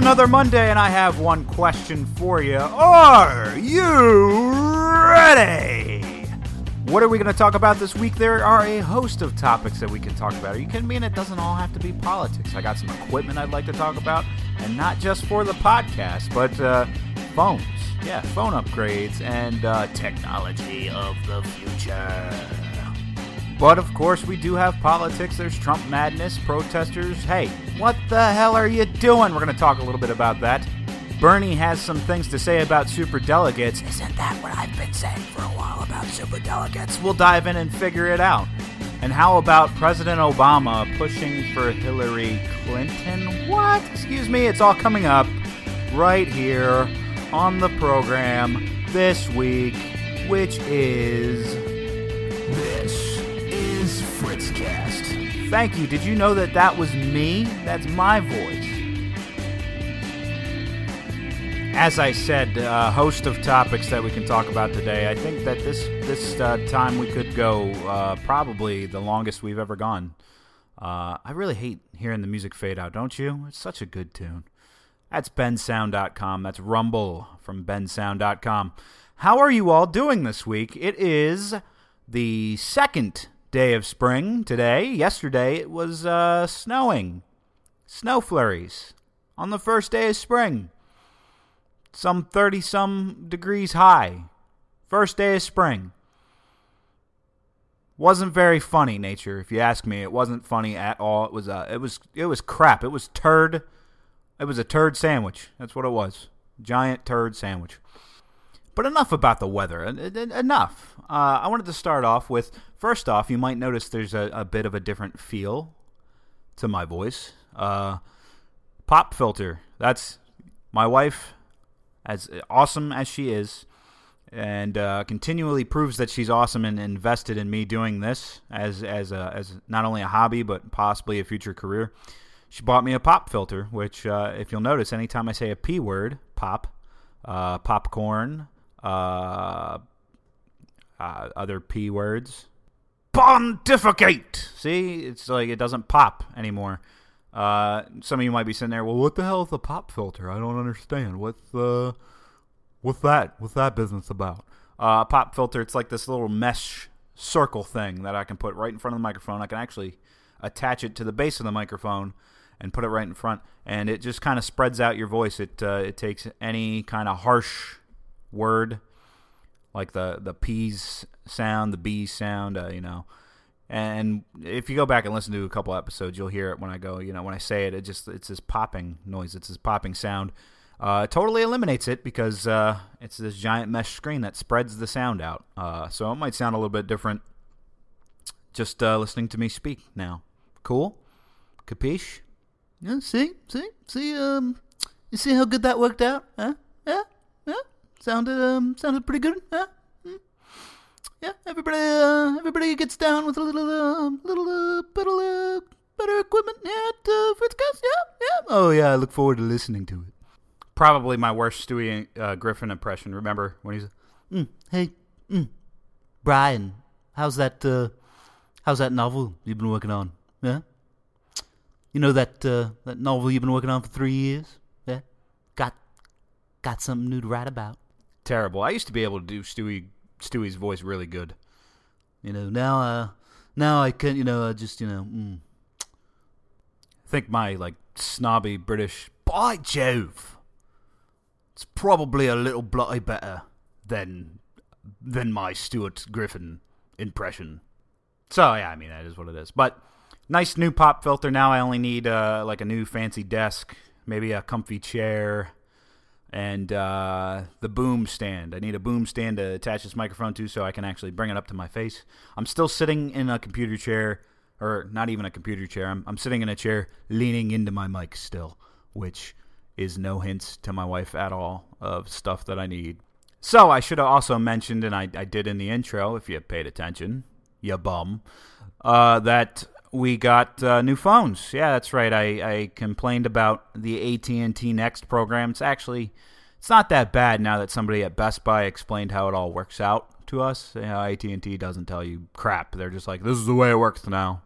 another Monday, and I have one question for you. Are you ready? What are we going to talk about this week? There are a host of topics that we can talk about. You kidding me? And it doesn't all have to be politics. I got some equipment I'd like to talk about, and not just for the podcast, but uh, phones. Yeah, phone upgrades and uh, technology of the future. But of course, we do have politics. There's Trump madness, protesters. Hey, what the hell are you doing? We're going to talk a little bit about that. Bernie has some things to say about super delegates. Isn't that what I've been saying for a while about super delegates? We'll dive in and figure it out. And how about President Obama pushing for Hillary Clinton? What? Excuse me, it's all coming up right here on the program this week, which is. This is Fritzcast. Thank you. Did you know that that was me? That's my voice. As I said, a uh, host of topics that we can talk about today. I think that this this uh, time we could go uh, probably the longest we've ever gone. Uh, I really hate hearing the music fade out, don't you? It's such a good tune. That's bensound.com. That's Rumble from bensound.com. How are you all doing this week? It is the second day of spring today. Yesterday it was uh, snowing. Snow flurries on the first day of spring. Some 30 some degrees high. First day of spring. Wasn't very funny, nature, if you ask me. It wasn't funny at all. It was uh, it was it was crap. It was turd it was a turd sandwich. That's what it was. Giant turd sandwich. But enough about the weather. Enough. Uh, I wanted to start off with first off, you might notice there's a, a bit of a different feel to my voice. Uh, pop filter. That's my wife, as awesome as she is, and uh, continually proves that she's awesome and invested in me doing this as as a, as not only a hobby but possibly a future career she bought me a pop filter, which, uh, if you'll notice, anytime I say a P word, pop, uh, popcorn, uh, other P words, pontificate. See, it's like it doesn't pop anymore. Uh, some of you might be sitting there, well, what the hell is a pop filter? I don't understand. What's uh, what's that? What's that business about? Uh, pop filter, it's like this little mesh circle thing that I can put right in front of the microphone. I can actually attach it to the base of the microphone and put it right in front, and it just kind of spreads out your voice. It uh, it takes any kind of harsh word, like the the P's sound, the B sound, uh, you know. And if you go back and listen to a couple episodes, you'll hear it when I go, you know, when I say it, it just it's this popping noise, it's this popping sound. Uh, totally eliminates it because uh, it's this giant mesh screen that spreads the sound out. Uh, so it might sound a little bit different just uh, listening to me speak now. Cool? Capiche? Yeah, see, see, see. Um, you see how good that worked out? Huh? Yeah, yeah. Sounded um, sounded pretty good. Yeah, mm. yeah. Everybody, uh, everybody gets down with a little, uh, little, uh, better, uh, better equipment. Yeah, at uh. Yeah, yeah. Oh yeah, I look forward to listening to it. Probably my worst Stewie uh, Griffin impression. Remember when he's, mm, hey, mm, Brian, how's that? Uh, how's that novel you've been working on? Yeah. You know that uh, that novel you've been working on for three years? Yeah, got got something new to write about. Terrible. I used to be able to do Stewie Stewie's voice really good. You know now uh now I can you know I just you know mm. think my like snobby British by Jove. It's probably a little bloody better than than my Stuart Griffin impression. So yeah, I mean that is what it is. But nice new pop filter. Now I only need uh, like a new fancy desk, maybe a comfy chair, and uh, the boom stand. I need a boom stand to attach this microphone to so I can actually bring it up to my face. I'm still sitting in a computer chair, or not even a computer chair. I'm, I'm sitting in a chair leaning into my mic still, which is no hints to my wife at all of stuff that I need. So I should have also mentioned, and I, I did in the intro, if you paid attention, you bum, uh, that we got uh, new phones. Yeah, that's right. I, I complained about the AT&T Next program. It's actually it's not that bad now that somebody at Best Buy explained how it all works out to us. You know, AT&T doesn't tell you crap. They're just like, this is the way it works now.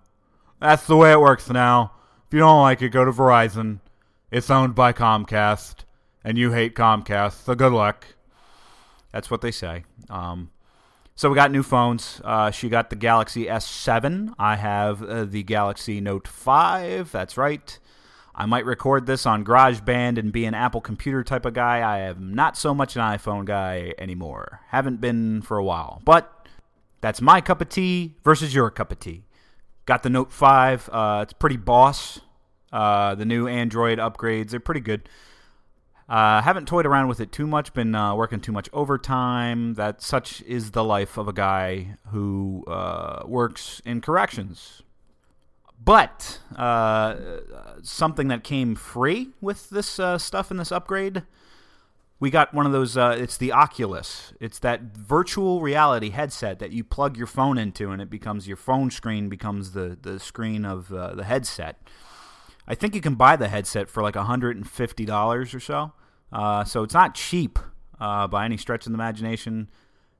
That's the way it works now. If you don't like it, go to Verizon. it's owned by Comcast, and you hate Comcast. So good luck. That's what they say. Um, so we got new phones. Uh, she got the Galaxy S7. I have uh, the Galaxy Note 5. That's right. I might record this on GarageBand and be an Apple computer type of guy. I am not so much an iPhone guy anymore. Haven't been for a while. But that's my cup of tea versus your cup of tea. Got the Note 5. Uh, it's pretty boss. Uh, the new Android upgrades, they're pretty good. Uh, haven't toyed around with it too much. Been uh, working too much overtime. That such is the life of a guy who uh, works in corrections. But uh, something that came free with this uh, stuff in this upgrade, we got one of those. Uh, it's the Oculus. It's that virtual reality headset that you plug your phone into, and it becomes your phone screen becomes the the screen of the headset. I think you can buy the headset for like $150 or so. Uh, so it's not cheap uh, by any stretch of the imagination,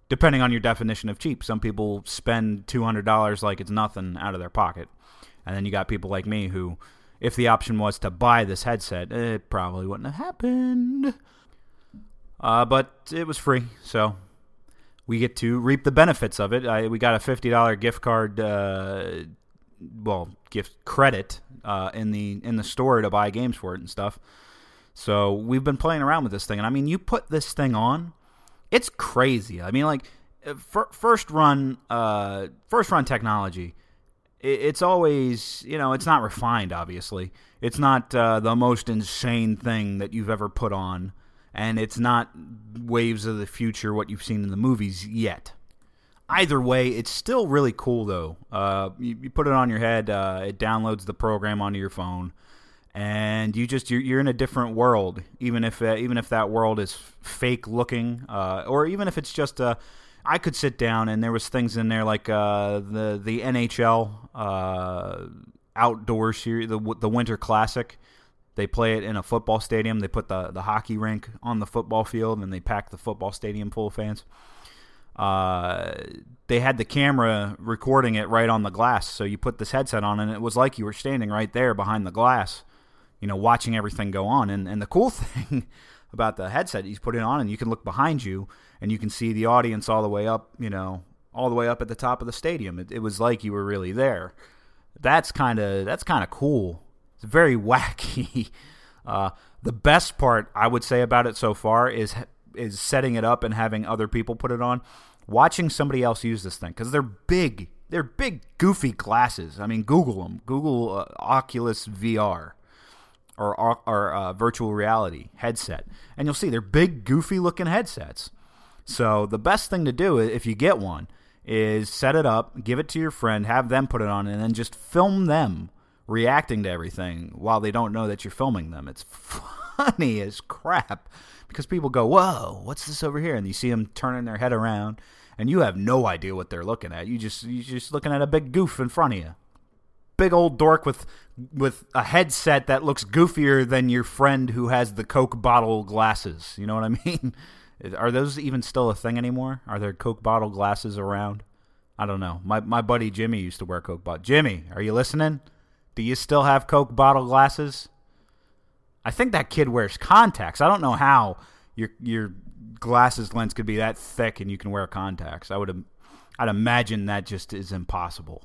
depending on your definition of cheap. Some people spend $200 like it's nothing out of their pocket. And then you got people like me who, if the option was to buy this headset, it probably wouldn't have happened. Uh, but it was free, so we get to reap the benefits of it. I, we got a $50 gift card, uh, well, gift credit uh, in the in the store to buy games for it and stuff. So we've been playing around with this thing, and I mean, you put this thing on, it's crazy. I mean, like first run, uh, first run technology. it's always, you know, it's not refined. Obviously, it's not uh, the most insane thing that you've ever put on, and it's not waves of the future what you've seen in the movies yet either way, it's still really cool though. Uh, you, you, put it on your head, uh, it downloads the program onto your phone, and you just you're, you're in a different world. Even if uh, even if that world is fake looking, uh, or even if it's just a. I could sit down and there was things in there like uh, the the NHL uh, outdoor series, the the Winter Classic. They play it in a football stadium. They put the the hockey rink on the football field, and they pack the football stadium full of fans uh, they had the camera recording it right on the glass. So you put this headset on, and it was like you were standing right there behind the glass, you know, watching everything go on. And and the cool thing about the headset, you put it on, and you can look behind you, and you can see the audience all the way up, you know, all the way up at the top of the stadium. It, it was like you were really there. That's kind of that's kind of cool. It's very wacky. Uh, the best part I would say about it so far is is setting it up and having other people put it on. Watching somebody else use this thing because they're big, they're big, goofy glasses. I mean, Google them. Google uh, Oculus VR or or uh, virtual reality headset, and you'll see they're big, goofy looking headsets. So the best thing to do if you get one is set it up, give it to your friend, have them put it on, and then just film them reacting to everything while they don't know that you're filming them. It's funny as crap because people go, "Whoa, what's this over here?" and you see them turning their head around, and you have no idea what they're looking at. You just you're just looking at a big goof in front of you, big old dork with with a headset that looks goofier than your friend who has the Coke bottle glasses. You know what I mean? Are those even still a thing anymore? Are there Coke bottle glasses around? I don't know. My my buddy Jimmy used to wear Coke bottle. Jimmy, are you listening? Do you still have Coke bottle glasses? I think that kid wears contacts. I don't know how your your glasses lens could be that thick and you can wear contacts. I would I'd imagine that just is impossible.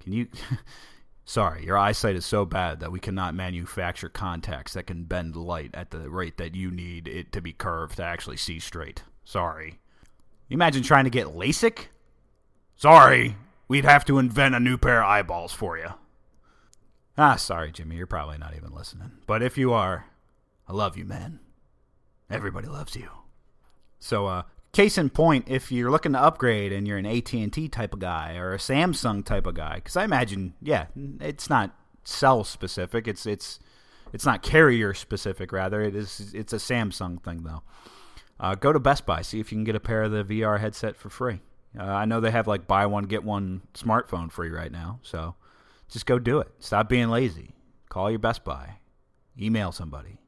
Can you Sorry, your eyesight is so bad that we cannot manufacture contacts that can bend light at the rate that you need it to be curved to actually see straight. Sorry. Imagine trying to get LASIK? Sorry, we'd have to invent a new pair of eyeballs for you. Ah, sorry, Jimmy, you're probably not even listening. But if you are, I love you, man. Everybody loves you. So, uh, case in point, if you're looking to upgrade and you're an AT&T type of guy or a Samsung type of guy, because I imagine, yeah, it's not cell specific. It's it's it's not carrier specific. Rather, it is it's a Samsung thing though. Uh, go to Best Buy, see if you can get a pair of the VR headset for free. Uh, I know they have like buy one get one smartphone free right now, so just go do it. Stop being lazy. Call your Best Buy. Email somebody.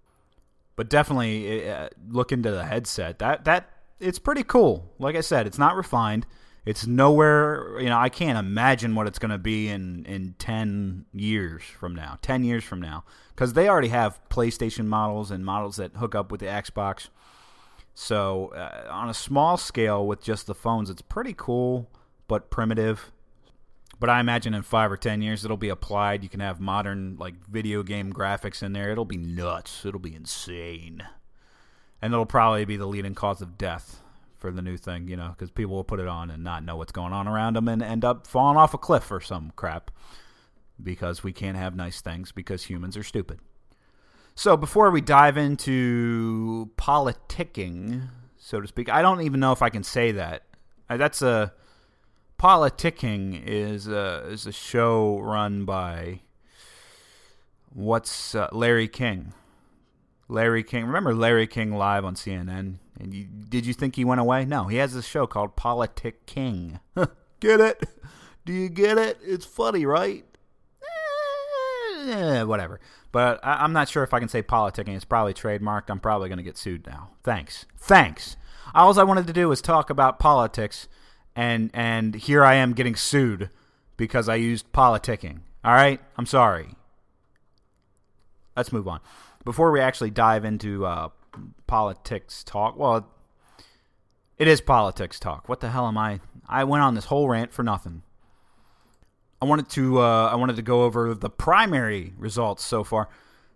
But definitely uh, look into the headset. That that it's pretty cool. Like I said, it's not refined. It's nowhere, you know, I can't imagine what it's going to be in, in 10 years from now, 10 years from now. Because they already have PlayStation models and models that hook up with the Xbox. So, uh, on a small scale with just the phones, it's pretty cool, but primitive. But I imagine in five or ten years it'll be applied. You can have modern like video game graphics in there. It'll be nuts. It'll be insane, and it'll probably be the leading cause of death for the new thing. You know, because people will put it on and not know what's going on around them and end up falling off a cliff or some crap because we can't have nice things because humans are stupid. So before we dive into politicking, so to speak, I don't even know if I can say that. Uh, that's a politicking is a, is a show run by what's uh, Larry King. Larry King. Remember Larry King live on CNN? And you, did you think he went away? No, he has this show called Politic King. get it? Do you get it? It's funny, right? Eh, whatever. But I, am not sure if I can say politicking. It's probably trademarked. I'm probably going to get sued now. Thanks. Thanks. All I wanted to do was talk about politics, and and here I am getting sued because I used politicking. All right? I'm sorry. Let's move on. Before we actually dive into uh, politics talk, well, it is politics talk. What the hell am I? I went on this whole rant for nothing. I wanted to uh, I wanted to go over the primary results so far.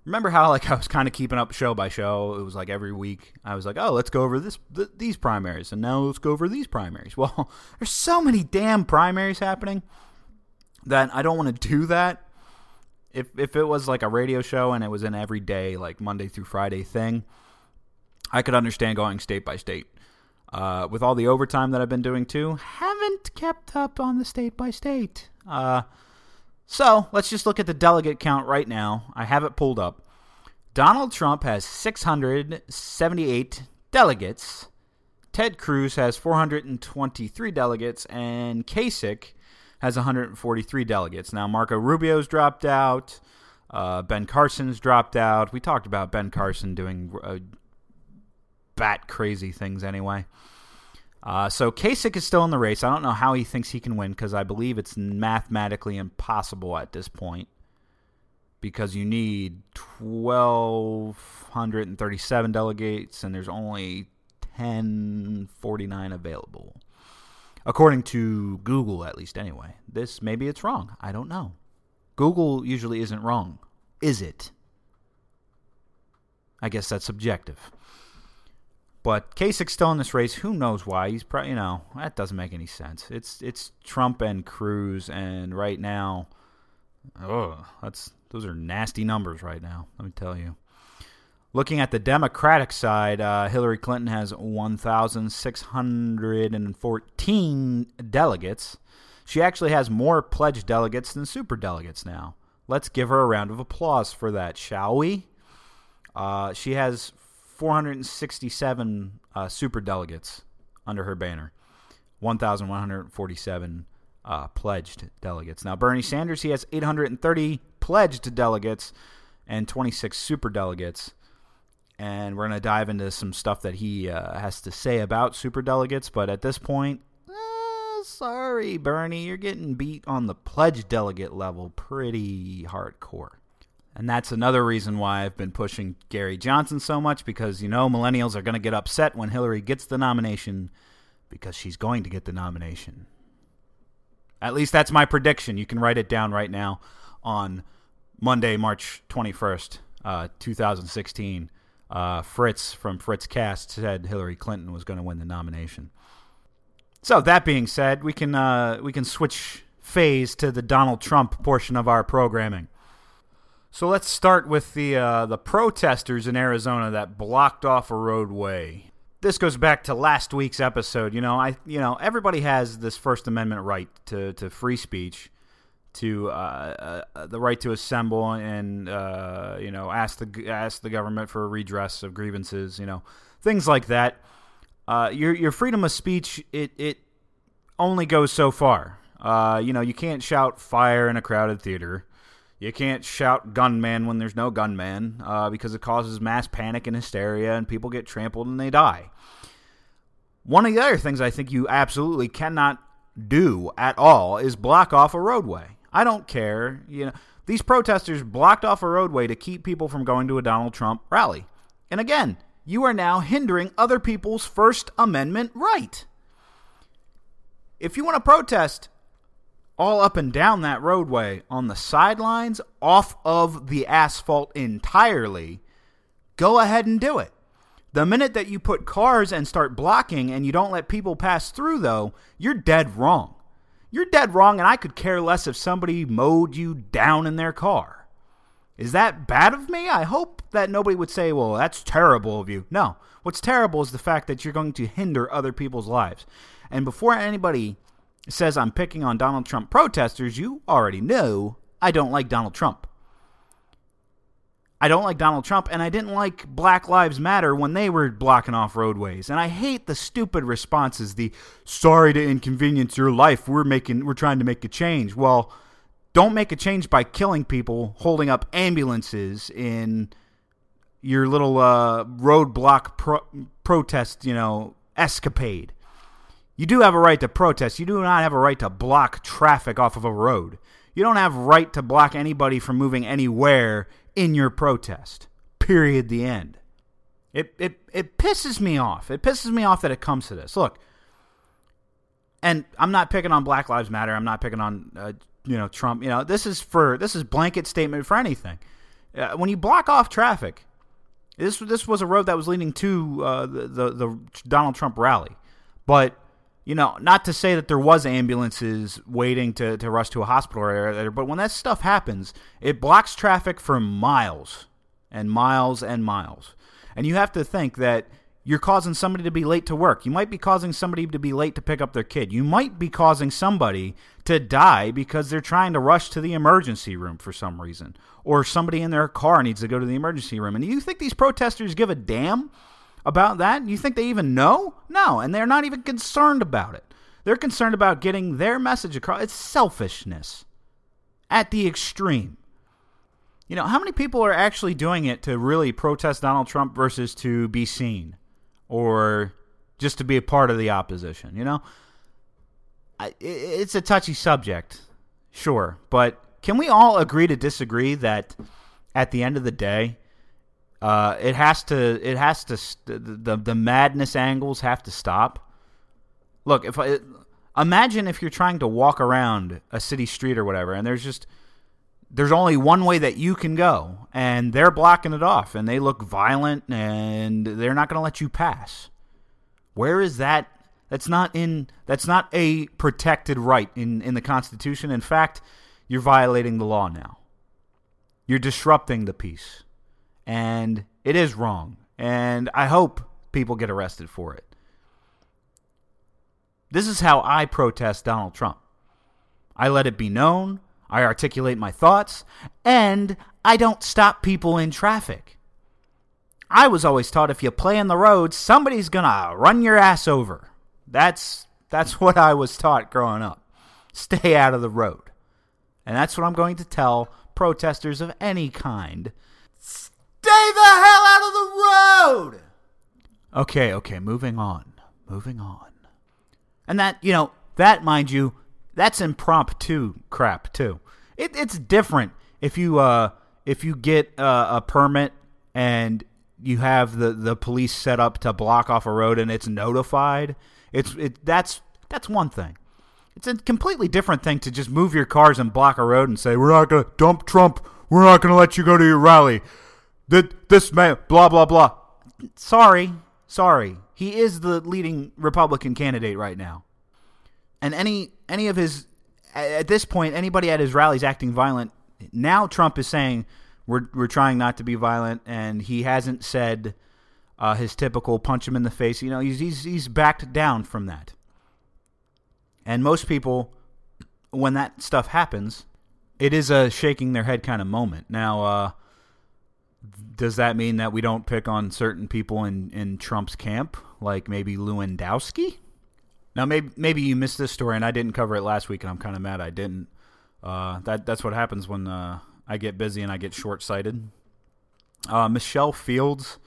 Remember how like I was kind of keeping up show by show? It was like every week I was like, "Oh, let's go over this th- these primaries," and now let's go over these primaries. Well, there's so many damn primaries happening that I don't want to do that. If if it was like a radio show and it was an everyday like Monday through Friday thing, I could understand going state by state. Uh, with all the overtime that I've been doing too, haven't kept up on the state by state. Uh, so let's just look at the delegate count right now. I have it pulled up. Donald Trump has 678 delegates. Ted Cruz has 423 delegates, and Kasich has 143 delegates. Now, Marco Rubio's dropped out. Uh, ben Carson's dropped out. We talked about Ben Carson doing uh, bat crazy things anyway. Uh, so Kasich is still in the race. I don't know how he thinks he can win because I believe it's mathematically impossible at this point because you need 1,237 delegates and there's only 1049 available. According to Google, at least, anyway. This, maybe it's wrong. I don't know. Google usually isn't wrong. Is it? I guess that's subjective. But Kasich's still in this race. Who knows why? He's probably you know that doesn't make any sense. It's it's Trump and Cruz, and right now, oh, that's those are nasty numbers right now. Let me tell you. Looking at the Democratic side, uh, Hillary Clinton has 1,614 delegates. She actually has more pledged delegates than super delegates now. Let's give her a round of applause for that, shall we? Uh, she has 467 uh, super delegates under her banner, 1,147 uh, pledged delegates. Now, Bernie Sanders, he has 830 pledged delegates and 26 super delegates. And we're going to dive into some stuff that he uh, has to say about super delegates. But at this point, uh, sorry, Bernie, you're getting beat on the pledged delegate level pretty hardcore. And that's another reason why I've been pushing Gary Johnson so much because, you know, millennials are going to get upset when Hillary gets the nomination because she's going to get the nomination. At least that's my prediction. You can write it down right now on Monday, March 21st, uh, 2016. Uh, Fritz from Fritz Cast said Hillary Clinton was going to win the nomination. So that being said, we can uh, we can switch phase to the Donald Trump portion of our programming. So let's start with the uh, the protesters in Arizona that blocked off a roadway. This goes back to last week's episode. You know, I you know everybody has this First Amendment right to, to free speech, to uh, uh, the right to assemble and uh, you know ask the ask the government for a redress of grievances. You know, things like that. Uh, your your freedom of speech it it only goes so far. Uh, you know, you can't shout fire in a crowded theater. You can't shout gunman when there's no gunman uh, because it causes mass panic and hysteria and people get trampled and they die. One of the other things I think you absolutely cannot do at all is block off a roadway. I don't care. You know, these protesters blocked off a roadway to keep people from going to a Donald Trump rally. And again, you are now hindering other people's First Amendment right. If you want to protest all up and down that roadway on the sidelines, off of the asphalt entirely, go ahead and do it. The minute that you put cars and start blocking and you don't let people pass through, though, you're dead wrong. You're dead wrong, and I could care less if somebody mowed you down in their car. Is that bad of me? I hope that nobody would say, well, that's terrible of you. No. What's terrible is the fact that you're going to hinder other people's lives. And before anybody says I'm picking on Donald Trump protesters, you already know I don't like Donald Trump. I don't like Donald Trump, and I didn't like Black Lives Matter when they were blocking off roadways. And I hate the stupid responses, the sorry to inconvenience your life. We're making we're trying to make a change. Well, don't make a change by killing people, holding up ambulances in your little uh, roadblock pro- protest, you know, escapade. You do have a right to protest. You do not have a right to block traffic off of a road. You don't have right to block anybody from moving anywhere in your protest. Period. The end. It, it, it pisses me off. It pisses me off that it comes to this. Look, and I'm not picking on Black Lives Matter. I'm not picking on uh, you know Trump. You know this is for this is blanket statement for anything. Uh, when you block off traffic, this this was a road that was leading to uh, the, the the Donald Trump rally, but you know, not to say that there was ambulances waiting to, to rush to a hospital area, but when that stuff happens, it blocks traffic for miles and miles and miles. And you have to think that you're causing somebody to be late to work. You might be causing somebody to be late to pick up their kid. You might be causing somebody to die because they're trying to rush to the emergency room for some reason. Or somebody in their car needs to go to the emergency room. And do you think these protesters give a damn about that? You think they even know? No, and they're not even concerned about it. They're concerned about getting their message across. It's selfishness at the extreme. You know, how many people are actually doing it to really protest Donald Trump versus to be seen or just to be a part of the opposition? You know, it's a touchy subject, sure, but can we all agree to disagree that at the end of the day, uh, it has to. It has to. The the madness angles have to stop. Look, if I, imagine if you're trying to walk around a city street or whatever, and there's just there's only one way that you can go, and they're blocking it off, and they look violent, and they're not going to let you pass. Where is that? That's not in. That's not a protected right in in the Constitution. In fact, you're violating the law now. You're disrupting the peace and it is wrong. And I hope people get arrested for it. This is how I protest Donald Trump. I let it be known, I articulate my thoughts, and I don't stop people in traffic. I was always taught if you play in the road, somebody's going to run your ass over. That's that's what I was taught growing up. Stay out of the road. And that's what I'm going to tell protesters of any kind Stay the hell out of the road! Okay, okay, moving on. Moving on. And that, you know, that, mind you, that's impromptu crap, too. It, it's different if you, uh, if you get uh, a permit and you have the, the police set up to block off a road and it's notified. It's it that's that's one thing. It's a completely different thing to just move your cars and block a road and say we're not going to dump Trump. We're not going to let you go to your rally this man, blah, blah, blah. Sorry, sorry. He is the leading Republican candidate right now. And any any of his at this point, anybody at his rallies acting violent, now Trump is saying we're we're trying not to be violent, and he hasn't said uh, his typical punch him in the face. You know, he's he's he's backed down from that. And most people, when that stuff happens, it is a shaking their head kind of moment. Now, uh, does that mean that we don't pick on certain people in, in Trump's camp, like maybe Lewandowski? Now, maybe maybe you missed this story and I didn't cover it last week, and I'm kind of mad I didn't. Uh, that that's what happens when uh, I get busy and I get short sighted. Uh, Michelle Fields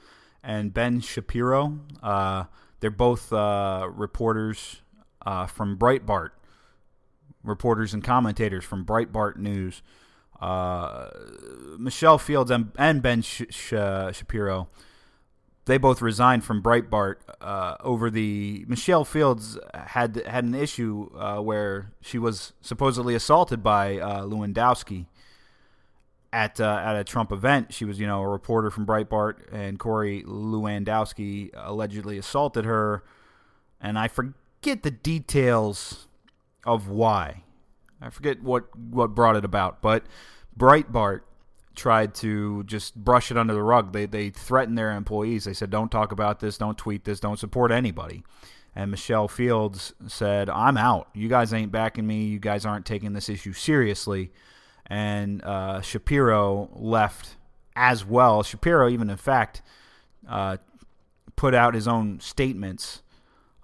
and Ben Shapiro, uh, they're both uh, reporters uh, from Breitbart, reporters and commentators from Breitbart News. Uh, Michelle Fields and, and Ben Sh- Sh- Shapiro, they both resigned from Breitbart uh, over the. Michelle Fields had had an issue uh, where she was supposedly assaulted by uh, Lewandowski at uh, at a Trump event. She was, you know, a reporter from Breitbart, and Corey Lewandowski allegedly assaulted her. And I forget the details of why. I forget what what brought it about, but Breitbart tried to just brush it under the rug. They they threatened their employees. They said, "Don't talk about this. Don't tweet this. Don't support anybody." And Michelle Fields said, "I'm out. You guys ain't backing me. You guys aren't taking this issue seriously." and uh, Shapiro left as well. Shapiro, even in fact, uh, put out his own statements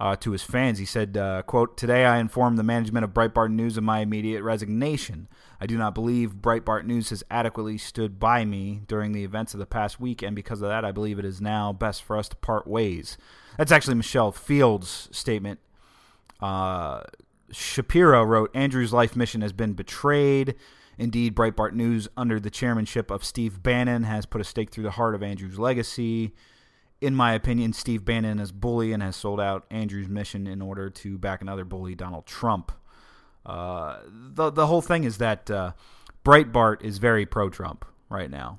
uh, to his fans. He said, uh, "quote Today I informed the management of Breitbart News of my immediate resignation. I do not believe Breitbart News has adequately stood by me during the events of the past week, and because of that, I believe it is now best for us to part ways." That's actually Michelle Fields' statement. Uh, Shapiro wrote, "Andrew's life mission has been betrayed." Indeed, Breitbart News, under the chairmanship of Steve Bannon, has put a stake through the heart of Andrew's legacy. In my opinion, Steve Bannon is bully and has sold out Andrew's mission in order to back another bully, Donald Trump. Uh, the the whole thing is that uh, Breitbart is very pro-Trump right now.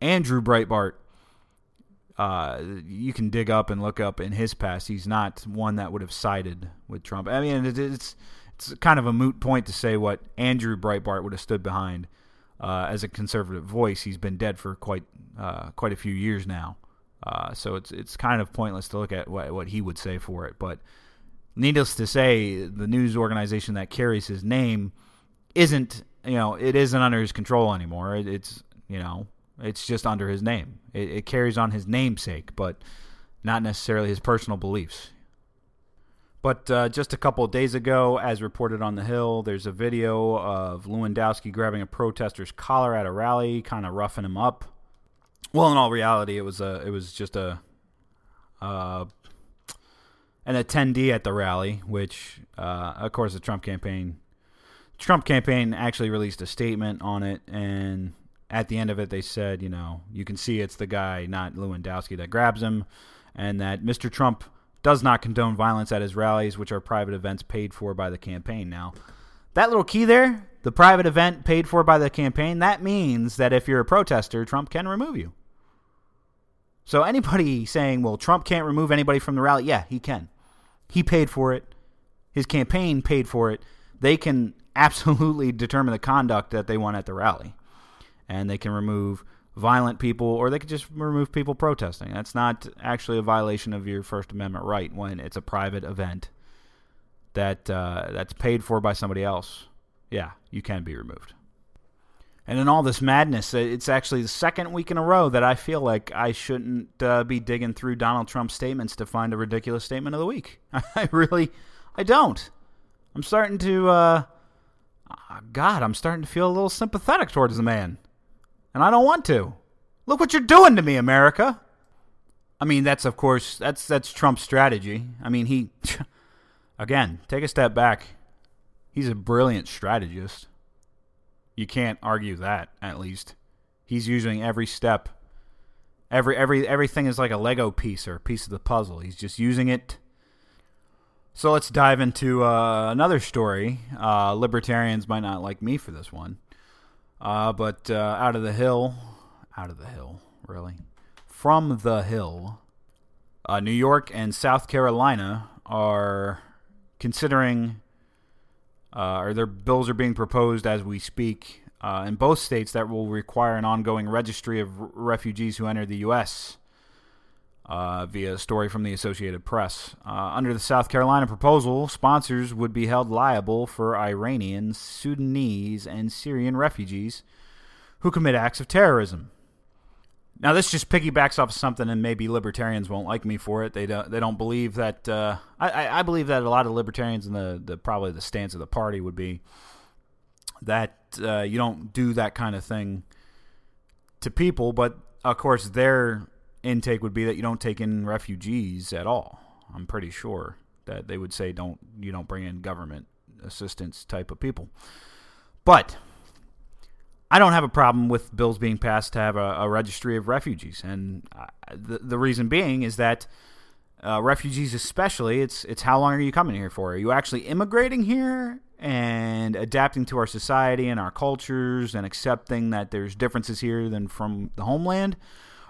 Andrew Breitbart, uh, you can dig up and look up in his past. He's not one that would have sided with Trump. I mean, it, it's it's kind of a moot point to say what Andrew Breitbart would have stood behind uh, as a conservative voice. He's been dead for quite uh, quite a few years now, uh, so it's it's kind of pointless to look at what what he would say for it. But needless to say, the news organization that carries his name isn't you know it isn't under his control anymore. It, it's you know it's just under his name. It, it carries on his namesake, but not necessarily his personal beliefs. But uh, just a couple days ago, as reported on the Hill, there's a video of Lewandowski grabbing a protester's collar at a rally, kind of roughing him up. Well, in all reality, it was a it was just a uh, an attendee at the rally, which uh, of course the Trump campaign Trump campaign actually released a statement on it, and at the end of it, they said, you know, you can see it's the guy, not Lewandowski, that grabs him, and that Mr. Trump does not condone violence at his rallies, which are private events paid for by the campaign. Now, that little key there, the private event paid for by the campaign, that means that if you're a protester, Trump can remove you. So anybody saying, well, Trump can't remove anybody from the rally, yeah, he can. He paid for it. His campaign paid for it. They can absolutely determine the conduct that they want at the rally. And they can remove violent people, or they could just remove people protesting. That's not actually a violation of your First Amendment right when it's a private event that uh, that's paid for by somebody else. Yeah, you can be removed. And in all this madness, it's actually the second week in a row that I feel like I shouldn't uh, be digging through Donald Trump's statements to find a ridiculous statement of the week. I really, I don't. I'm starting to, uh, God, I'm starting to feel a little sympathetic towards the man and I don't want to. Look what you're doing to me, America. I mean, that's of course that's that's Trump's strategy. I mean, he again, take a step back. He's a brilliant strategist. You can't argue that, at least. He's using every step. Every every everything is like a Lego piece or a piece of the puzzle. He's just using it. So let's dive into uh, another story. Uh, libertarians might not like me for this one. Uh, but uh, out of the hill, out of the hill, really, from the hill, uh, New York and South Carolina are considering, uh, or their bills are being proposed as we speak. Uh, in both states, that will require an ongoing registry of r- refugees who enter the U.S uh, via a story from the Associated Press. Uh, under the South Carolina proposal, sponsors would be held liable for Iranian, Sudanese, and Syrian refugees who commit acts of terrorism. Now, this just piggybacks off something, and maybe libertarians won't like me for it. They don't. They don't believe that. Uh, I, I believe that a lot of libertarians and the, the probably the stance of the party would be that uh, you don't do that kind of thing to people. But of course, their intake would be that you don't take in refugees at all. I'm pretty sure that they would say don't you don't bring in government assistance type of people. But I don't have a problem with bills being passed to have a, a registry of refugees, and uh, the the reason being is that uh, refugees, especially, it's it's how long are you coming here for? Are you actually immigrating here and adapting to our society and our cultures and accepting that there's differences here than from the homeland?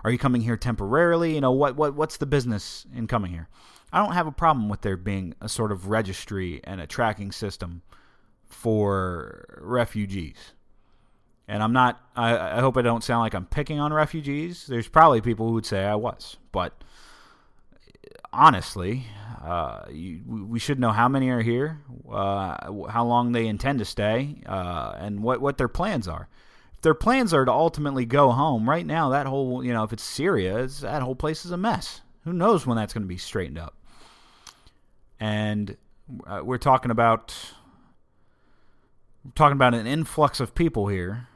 Are you coming here temporarily? You know what what what's the business in coming here? I don't have a problem with there being a sort of registry and a tracking system for refugees. And I'm not, I, I, hope I don't sound like I'm picking on refugees. There's probably people who would say I was. But honestly, uh, you, we should know how many are here, uh, how long they intend to stay, uh, and what, what their plans are. If their plans are to ultimately go home, right now, that whole, you know, if it's Syria, it's, that whole place is a mess. Who knows when that's going to be straightened up? And uh, we're talking about we're talking about an influx of people here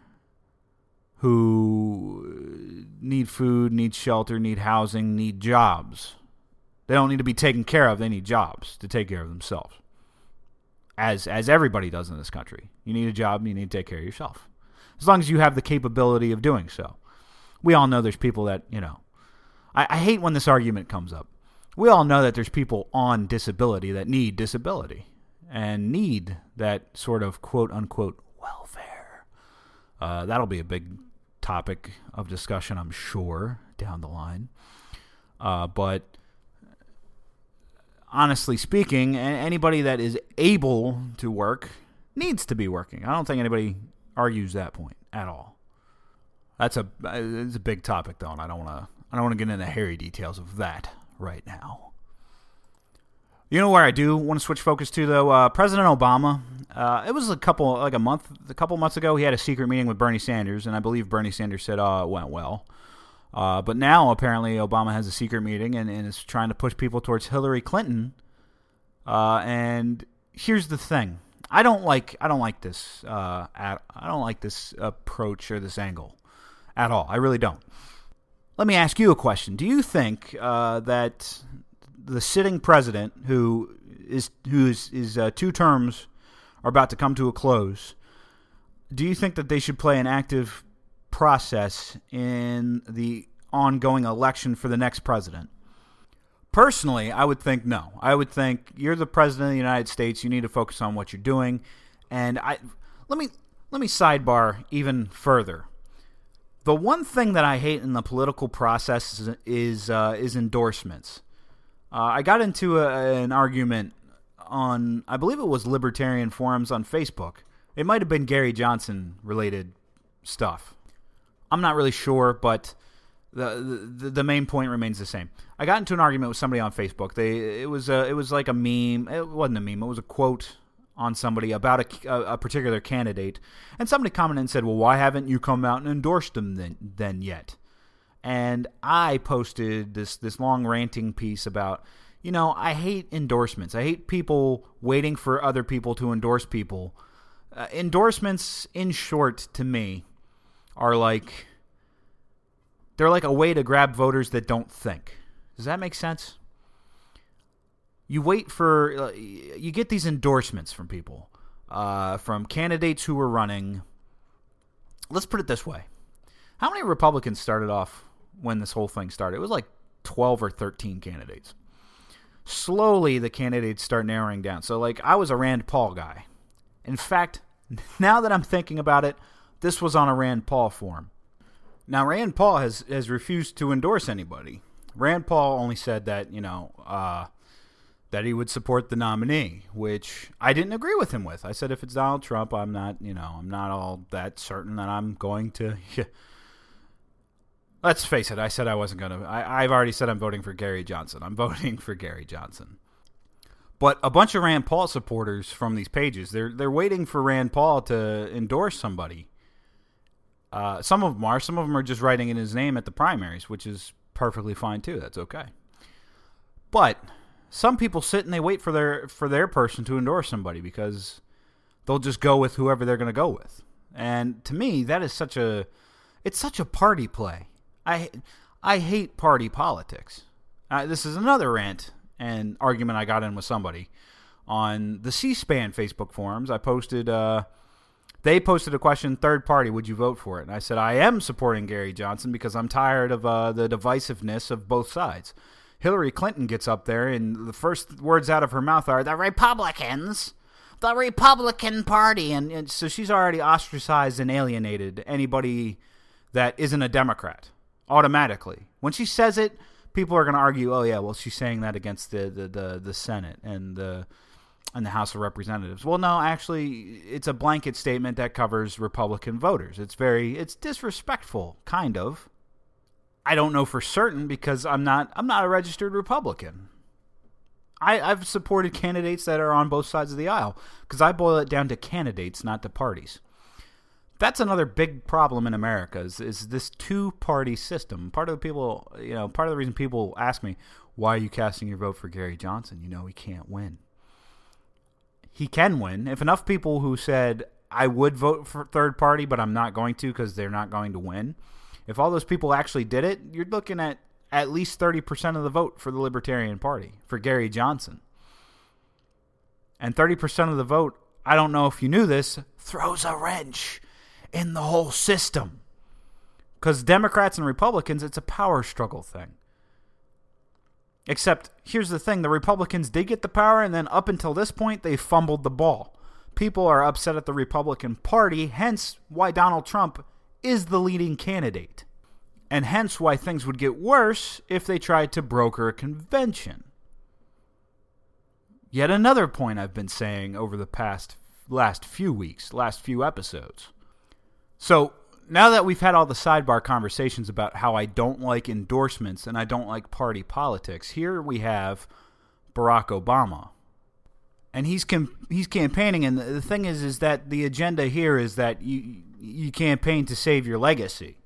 who need food, need shelter, need housing, need jobs. They don't need to be taken care of, they need jobs to take care of themselves. As as everybody does in this country. You need a job, you need to take care of yourself. As long as you have the capability of doing so. We all know there's people that, you know, I, I hate when this argument comes up. We all know that there's people on disability that need disability and need that sort of quote unquote welfare. Uh, that'll be a big topic of discussion, I'm sure, down the line. Uh, but honestly speaking, anybody that is able to work needs to be working. I don't think anybody argues that point at all. That's a it's a big topic though, and I don't want to I don't want to get into hairy details of that right now. You know where I do want to switch focus to though. Uh, President Obama. Uh, it was a couple like a month a couple months ago. He had a secret meeting with Bernie Sanders, and I believe Bernie Sanders said, "Oh, it went well." Uh, but now apparently Obama has a secret meeting and, and is trying to push people towards Hillary Clinton. Uh, and here's the thing: I don't like I don't like this uh, at, I don't like this approach or this angle at all. I really don't. Let me ask you a question: Do you think that the sitting president, who is whose is uh, two terms are about to come to a close, do you think that they should play an active process in the ongoing election for the next president? Personally, I would think no. I would think you're the president of the United States. You need to focus on what you're doing. And I let me let me sidebar even further. The one thing that I hate in the political process is is, uh, is endorsements. Uh, I got into a, an argument on, I believe it was libertarian forums on Facebook. It might have been Gary Johnson related stuff. I'm not really sure, but the, the the main point remains the same. I got into an argument with somebody on Facebook. They it was a, it was like a meme. It wasn't a meme. It was a quote on somebody about a, a, particular candidate, and somebody commented and said, "Well, why haven't you come out and endorsed them then then yet?" And I posted this this long ranting piece about you know I hate endorsements. I hate people waiting for other people to endorse people. Uh, endorsements, in short, to me, are like they're like a way to grab voters that don't think. Does that make sense? You wait for uh, you get these endorsements from people, uh, from candidates who are running. Let's put it this way: How many Republicans started off when this whole thing started? It was like twelve or thirteen candidates. Slowly, the candidates start narrowing down. So, like, I was a Rand Paul guy. In fact, now that I'm thinking about it, this was on a Rand Paul form. Now, Rand Paul has, has refused to endorse anybody. Rand Paul only said that, you know, uh, that he would support the nominee, which I didn't agree with him with. I said if it's Donald Trump, I'm not, you know, I'm not all that certain that I'm going to. Let's face it, I said I wasn't going to. I've already said I'm voting for Gary Johnson. I'm voting for Gary Johnson. But a bunch of Rand Paul supporters from these pages, they're they're waiting for Rand Paul to endorse somebody. Uh, some of them are. Some of them are just writing in his name at the primaries, which is perfectly fine too. That's okay. But some people sit and they wait for their for their person to endorse somebody because they'll just go with whoever they're going to go with. And to me, that is such a it's such a party play. I I hate party politics. Uh, this is another rant and argument I got in with somebody on the C-SPAN Facebook forums. I posted. Uh, they posted a question: third party, would you vote for it? And I said I am supporting Gary Johnson because I'm tired of uh, the divisiveness of both sides. Hillary Clinton gets up there, and the first words out of her mouth are the Republicans, the Republican Party, and, and so she's already ostracized and alienated anybody that isn't a Democrat automatically. When she says it, people are going to argue, "Oh yeah, well she's saying that against the the the, the Senate and the and the House of Representatives." Well, no, actually, it's a blanket statement that covers Republican voters. It's very it's disrespectful, kind of. I don't know for certain because I'm not I'm not a registered Republican. I, I've supported candidates that are on both sides of the aisle because I boil it down to candidates, not to parties. That's another big problem in America is, is this two party system. Part of the people, you know, part of the reason people ask me, why are you casting your vote for Gary Johnson? You know, he can't win. He can win. If enough people who said, I would vote for third party, but I'm not going to because they're not going to win, if all those people actually did it, you're looking at at least 30% of the vote for the Libertarian Party, for Gary Johnson. And 30% of the vote, I don't know if you knew this, throws a wrench in the whole system. Because Democrats and Republicans, it's a power struggle thing. Except, here's the thing the Republicans did get the power, and then up until this point, they fumbled the ball. People are upset at the Republican Party, hence why Donald Trump is the leading candidate. And hence why things would get worse if they tried to broker a convention. Yet another point I've been saying over the past last few weeks, last few episodes. So now that we've had all the sidebar conversations about how I don't like endorsements and I don't like party politics, here we have Barack Obama, and he's com- he's campaigning. And the thing is, is that the agenda here is that you you campaign to save your legacy.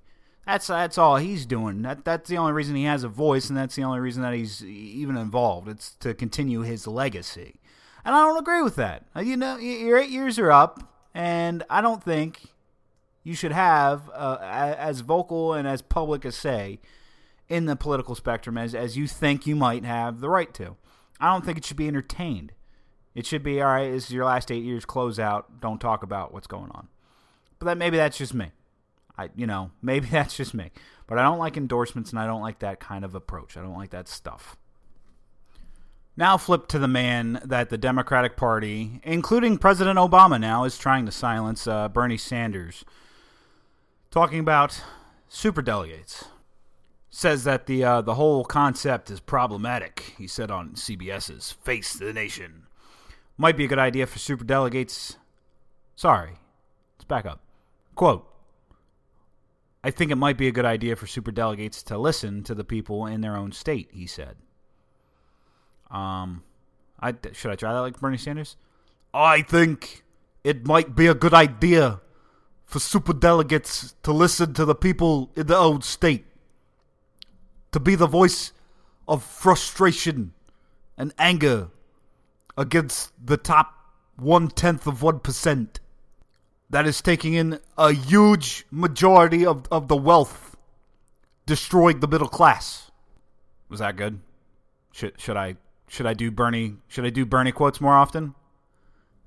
That's that's all he's doing. That that's the only reason he has a voice, and that's the only reason that he's even involved. It's to continue his legacy, and I don't agree with that. You know, your eight years are up, and I don't think you should have uh, as vocal and as public a say in the political spectrum as, as you think you might have the right to. I don't think it should be entertained. It should be all right. This is your last eight years. Close out. Don't talk about what's going on. But that maybe that's just me. I you know maybe that's just me. But I don't like endorsements and I don't like that kind of approach. I don't like that stuff. Now flip to the man that the Democratic Party, including President Obama, now is trying to silence, uh, Bernie Sanders talking about super delegates, Says that the uh, the whole concept is problematic. He said on CBS's Face the Nation. Might be a good idea for super delegates. Sorry, let's back up. Quote. I think it might be a good idea for super delegates to listen to the people in their own state, he said. Um, I should I try that like Bernie Sanders? I think it might be a good idea for super delegates to listen to the people in their own state, to be the voice of frustration and anger against the top one tenth of one percent that is taking in a huge majority of, of the wealth, destroying the middle class. Was that good? Should should I should I do Bernie should I do Bernie quotes more often?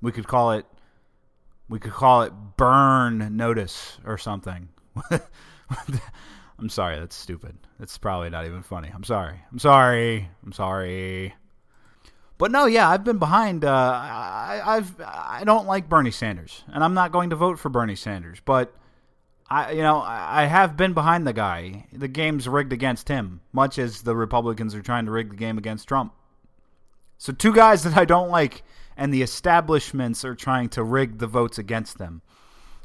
We could call it we could call it burn notice or something. I'm sorry, that's stupid. It's probably not even funny. I'm sorry. I'm sorry. I'm sorry. But no, yeah, I've been behind. Uh, I, I've I don't like Bernie Sanders, and I'm not going to vote for Bernie Sanders. But I, you know, I have been behind the guy. The game's rigged against him, much as the Republicans are trying to rig the game against Trump. So two guys that I don't like and the establishments are trying to rig the votes against them.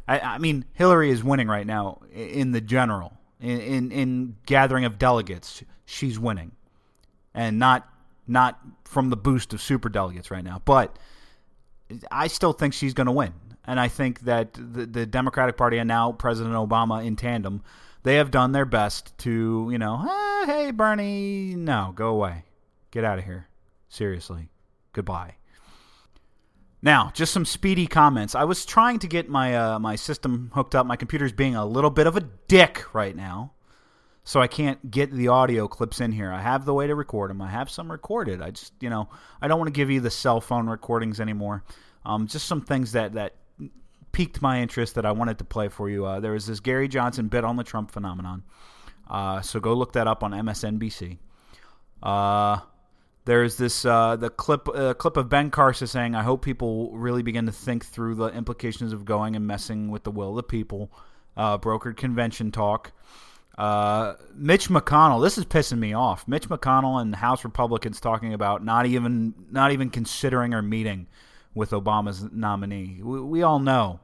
I, I mean, Hillary is winning right now in the general, in, in, in gathering of delegates. She's winning, and not not from the boost of super delegates right now. But I still think she's going to win, and I think that the, the Democratic Party and now President Obama in tandem, they have done their best to you know, ah, hey Bernie, no, go away, get out of here, seriously, goodbye. Now, just some speedy comments. I was trying to get my uh, my system hooked up. My computer's being a little bit of a dick right now. so I can't get the audio clips in here. I have the way to record them. I have some recorded. I just, you know, I don't want to give you the cell phone recordings anymore. Um, just some things that that piqued my interest that I wanted to play for you. Uh, there was this Gary Johnson bit on the Trump phenomenon. Uh, so go look that up on MSNBC. Uh, there's this uh, the clip uh, clip of Ben Carson saying, "I hope people really begin to think through the implications of going and messing with the will of the people." Uh, brokered convention talk. Uh, Mitch McConnell, this is pissing me off. Mitch McConnell and House Republicans talking about not even not even considering or meeting with Obama's nominee. We, we all know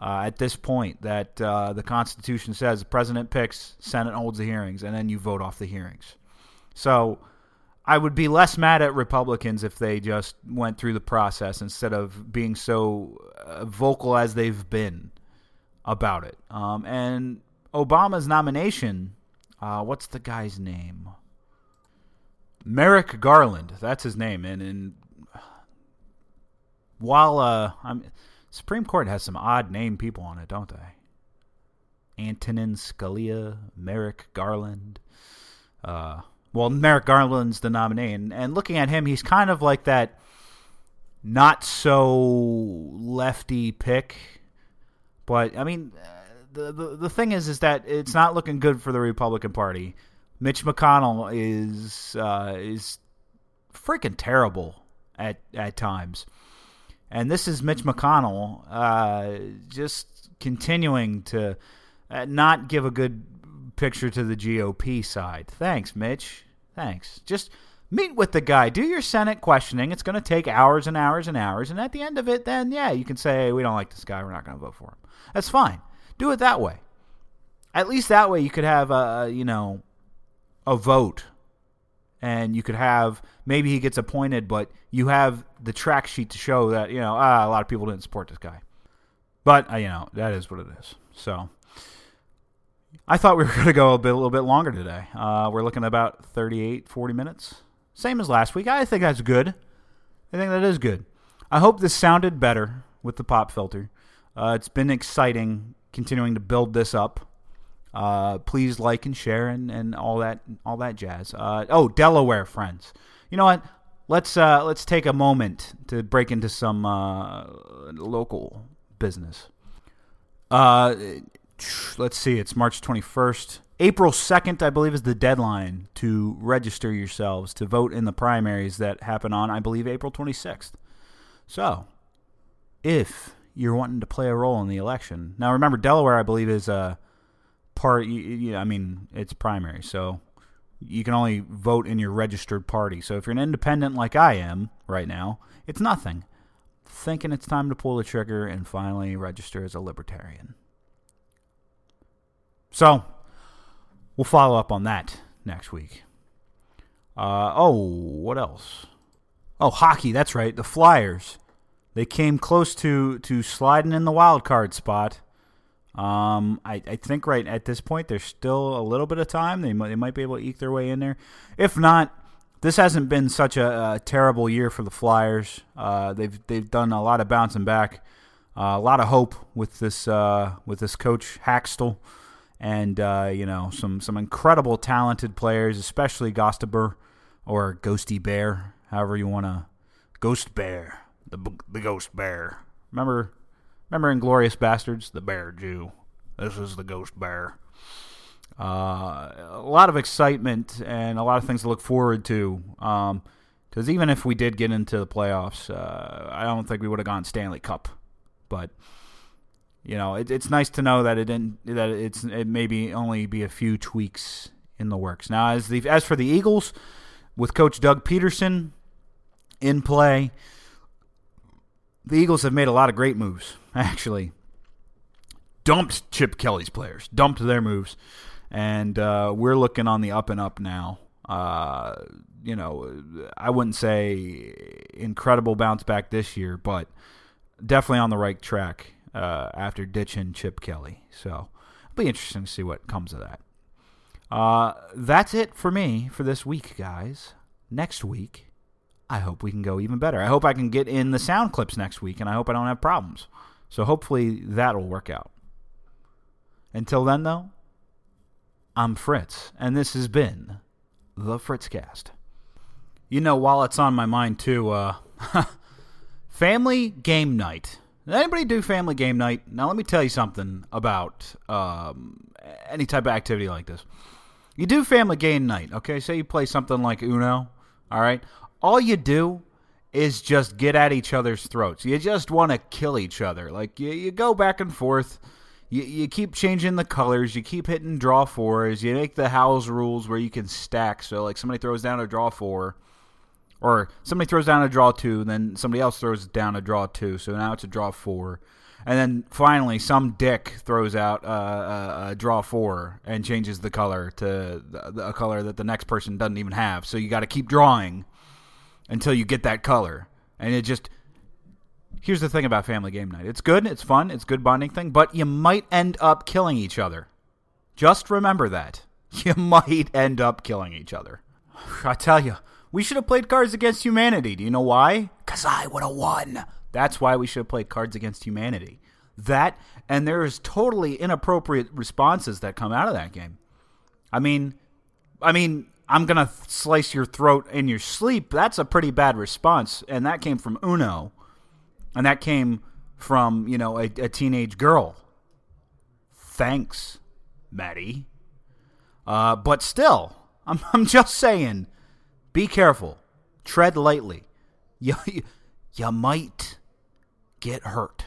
uh, at this point that uh, the Constitution says the president picks, Senate holds the hearings, and then you vote off the hearings. So I would be less mad at Republicans if they just went through the process instead of being so uh, vocal as they've been about it. Um, and Obama's nomination, uh, what's the guy's name? Merrick Garland, that's his name, and, and while uh, Supreme Court has some odd name people on it, don't they? Antonin Scalia, Merrick Garland. Uh, well, Merrick Garland's the nominee, and, and looking at him, he's kind of like that not so lefty pick. But I mean, the, the the thing is, is that it's not looking good for the Republican Party. Mitch McConnell is uh, is freaking terrible at at times. And this is Mitch McConnell uh, just continuing to uh, not give a good picture to the GOP side. Thanks, Mitch. Thanks. Just meet with the guy. Do your Senate questioning. It's going to take hours and hours and hours. And at the end of it, then, yeah, you can say, we don't like this guy. We're not going to vote for him. That's fine. Do it that way. At least that way you could have a, you know, a vote and you could have maybe he gets appointed, but you have the track sheet to show that you know ah, a lot of people didn't support this guy. But uh, you know that is what it is. So I thought we were going to go a bit a little bit longer today. Uh, we're looking about 38, 40 minutes, same as last week. I think that's good. I think that is good. I hope this sounded better with the pop filter. Uh, it's been exciting continuing to build this up. Uh, please like and share and, and all that all that jazz. Uh, oh, Delaware friends, you know what? Let's uh, let's take a moment to break into some uh, local business. Let's see. It's March twenty first. April 2nd, I believe, is the deadline to register yourselves to vote in the primaries that happen on, I believe, April 26th. So, if you're wanting to play a role in the election, now remember, Delaware, I believe, is a part. You, I mean, it's primary, so you can only vote in your registered party. So if you're an independent like I am right now, it's nothing. Thinking it's time to pull the trigger and finally register as a libertarian. So we'll follow up on that next week. Uh, oh, what else? Oh, hockey. That's right. The Flyers. They came close to to sliding in the wild card spot. Um, I, I think right at this point there's still a little bit of time. They might, they might be able to eke their way in there. If not, this hasn't been such a, a terrible year for the Flyers. Uh, they've they've done a lot of bouncing back, uh, a lot of hope with this uh, with this coach Hakstol, and uh, you know some some incredible talented players, especially Gostisbehere or Ghosty Bear, however you want to, Ghost Bear, the the Ghost Bear. Remember Remember Inglourious Basterds, The Bear Jew. This is the Ghost Bear. Uh, a lot of excitement and a lot of things to look forward to. Because um, even if we did get into the playoffs, uh, I don't think we would have gone Stanley Cup. But you know, it, it's nice to know that it didn't that it's it maybe only be a few tweaks in the works. Now, as the as for the Eagles, with Coach Doug Pederson in play, the Eagles have made a lot of great moves, actually. Dumped Chip Kelly's players, dumped their moves, and uh, we're looking on the up and up now. Uh, you know, I wouldn't say incredible bounce back this year, but definitely on the right track uh, after ditching Chip Kelly. So it'll be interesting to see what comes of that. Uh, that's it for me for this week, guys. Next week, I hope we can go even better. I hope I can get in the sound clips next week, and I hope I don't have problems. So hopefully that'll work out. Until then, though, I'm Fritz, and this has been the Fritzcast. You know, while it's on my mind too, uh, family game night. Anybody do family game night? Now, let me tell you something about um, any type of activity like this. You do family game night, okay? Say you play something like Uno, all right? All you do is just get at each other's throats. You just want to kill each other. Like, you, you go back and forth. You, you keep changing the colors. You keep hitting draw fours. You make the house rules where you can stack. So, like, somebody throws down a draw four or somebody throws down a draw two, then somebody else throws down a draw two, so now it's a draw four, and then finally some dick throws out a, a, draw four and changes the color to a color that the next person doesn't even have. So you got to keep drawing until you get that color, and it just. Here's the thing about family game night. It's good, it's fun, it's good bonding thing, but you might end up killing each other. Just remember that. You might end up killing each other. I tell you, we should have played Cards Against Humanity. Do you know why? Because I would have won. That's why we should have played Cards Against Humanity. That, and there's totally inappropriate responses that come out of that game. I mean, I mean, I'm gonna slice your throat in your sleep. That's a pretty bad response, and that came from Uno, and that came from you know a, a teenage girl. Thanks, Maddie. Uh, but still, I'm I'm just saying be careful. Tread lightly. You, you might get hurt.